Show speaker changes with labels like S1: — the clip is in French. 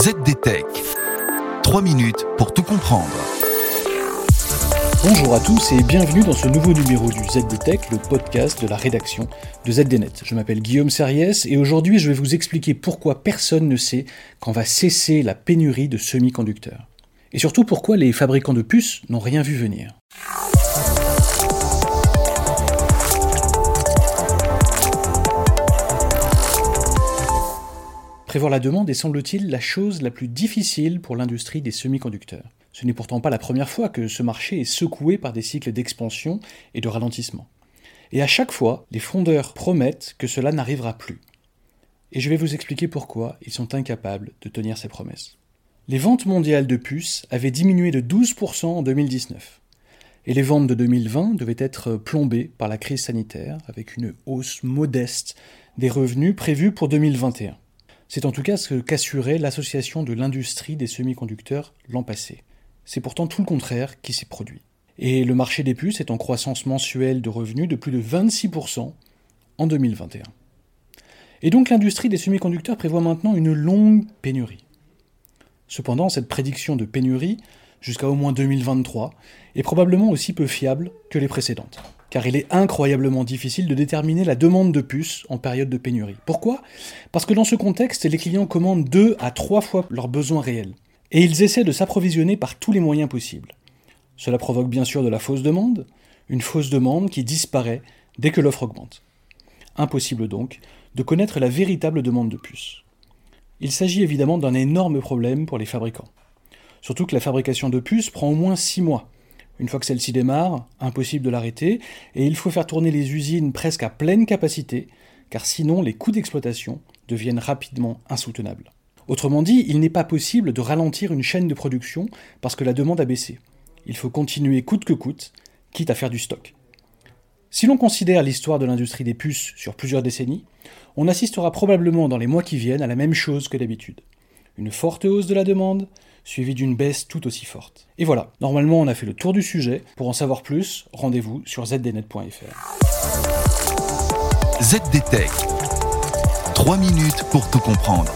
S1: ZDTech. 3 minutes pour tout comprendre.
S2: Bonjour à tous et bienvenue dans ce nouveau numéro du ZDTech, le podcast de la rédaction de ZDNet. Je m'appelle Guillaume Serriès et aujourd'hui je vais vous expliquer pourquoi personne ne sait quand va cesser la pénurie de semi-conducteurs. Et surtout pourquoi les fabricants de puces n'ont rien vu venir. Prévoir la demande est semble-t-il la chose la plus difficile pour l'industrie des semi-conducteurs. Ce n'est pourtant pas la première fois que ce marché est secoué par des cycles d'expansion et de ralentissement. Et à chaque fois, les fondeurs promettent que cela n'arrivera plus. Et je vais vous expliquer pourquoi ils sont incapables de tenir ces promesses. Les ventes mondiales de puces avaient diminué de 12% en 2019. Et les ventes de 2020 devaient être plombées par la crise sanitaire, avec une hausse modeste des revenus prévus pour 2021. C'est en tout cas ce qu'assurait l'Association de l'industrie des semi-conducteurs l'an passé. C'est pourtant tout le contraire qui s'est produit. Et le marché des puces est en croissance mensuelle de revenus de plus de 26% en 2021. Et donc l'industrie des semi-conducteurs prévoit maintenant une longue pénurie. Cependant, cette prédiction de pénurie, jusqu'à au moins 2023, est probablement aussi peu fiable que les précédentes car il est incroyablement difficile de déterminer la demande de puces en période de pénurie. Pourquoi? Parce que dans ce contexte, les clients commandent deux à trois fois leurs besoins réels, et ils essaient de s'approvisionner par tous les moyens possibles. Cela provoque bien sûr de la fausse demande, une fausse demande qui disparaît dès que l'offre augmente. Impossible donc de connaître la véritable demande de puces. Il s'agit évidemment d'un énorme problème pour les fabricants. Surtout que la fabrication de puces prend au moins six mois, une fois que celle-ci démarre, impossible de l'arrêter, et il faut faire tourner les usines presque à pleine capacité, car sinon les coûts d'exploitation deviennent rapidement insoutenables. Autrement dit, il n'est pas possible de ralentir une chaîne de production parce que la demande a baissé. Il faut continuer coûte que coûte, quitte à faire du stock. Si l'on considère l'histoire de l'industrie des puces sur plusieurs décennies, on assistera probablement dans les mois qui viennent à la même chose que d'habitude. Une forte hausse de la demande, suivi d'une baisse tout aussi forte. Et voilà, normalement on a fait le tour du sujet. Pour en savoir plus, rendez-vous sur zdnet.fr.
S1: ZDTech. 3 minutes pour tout comprendre.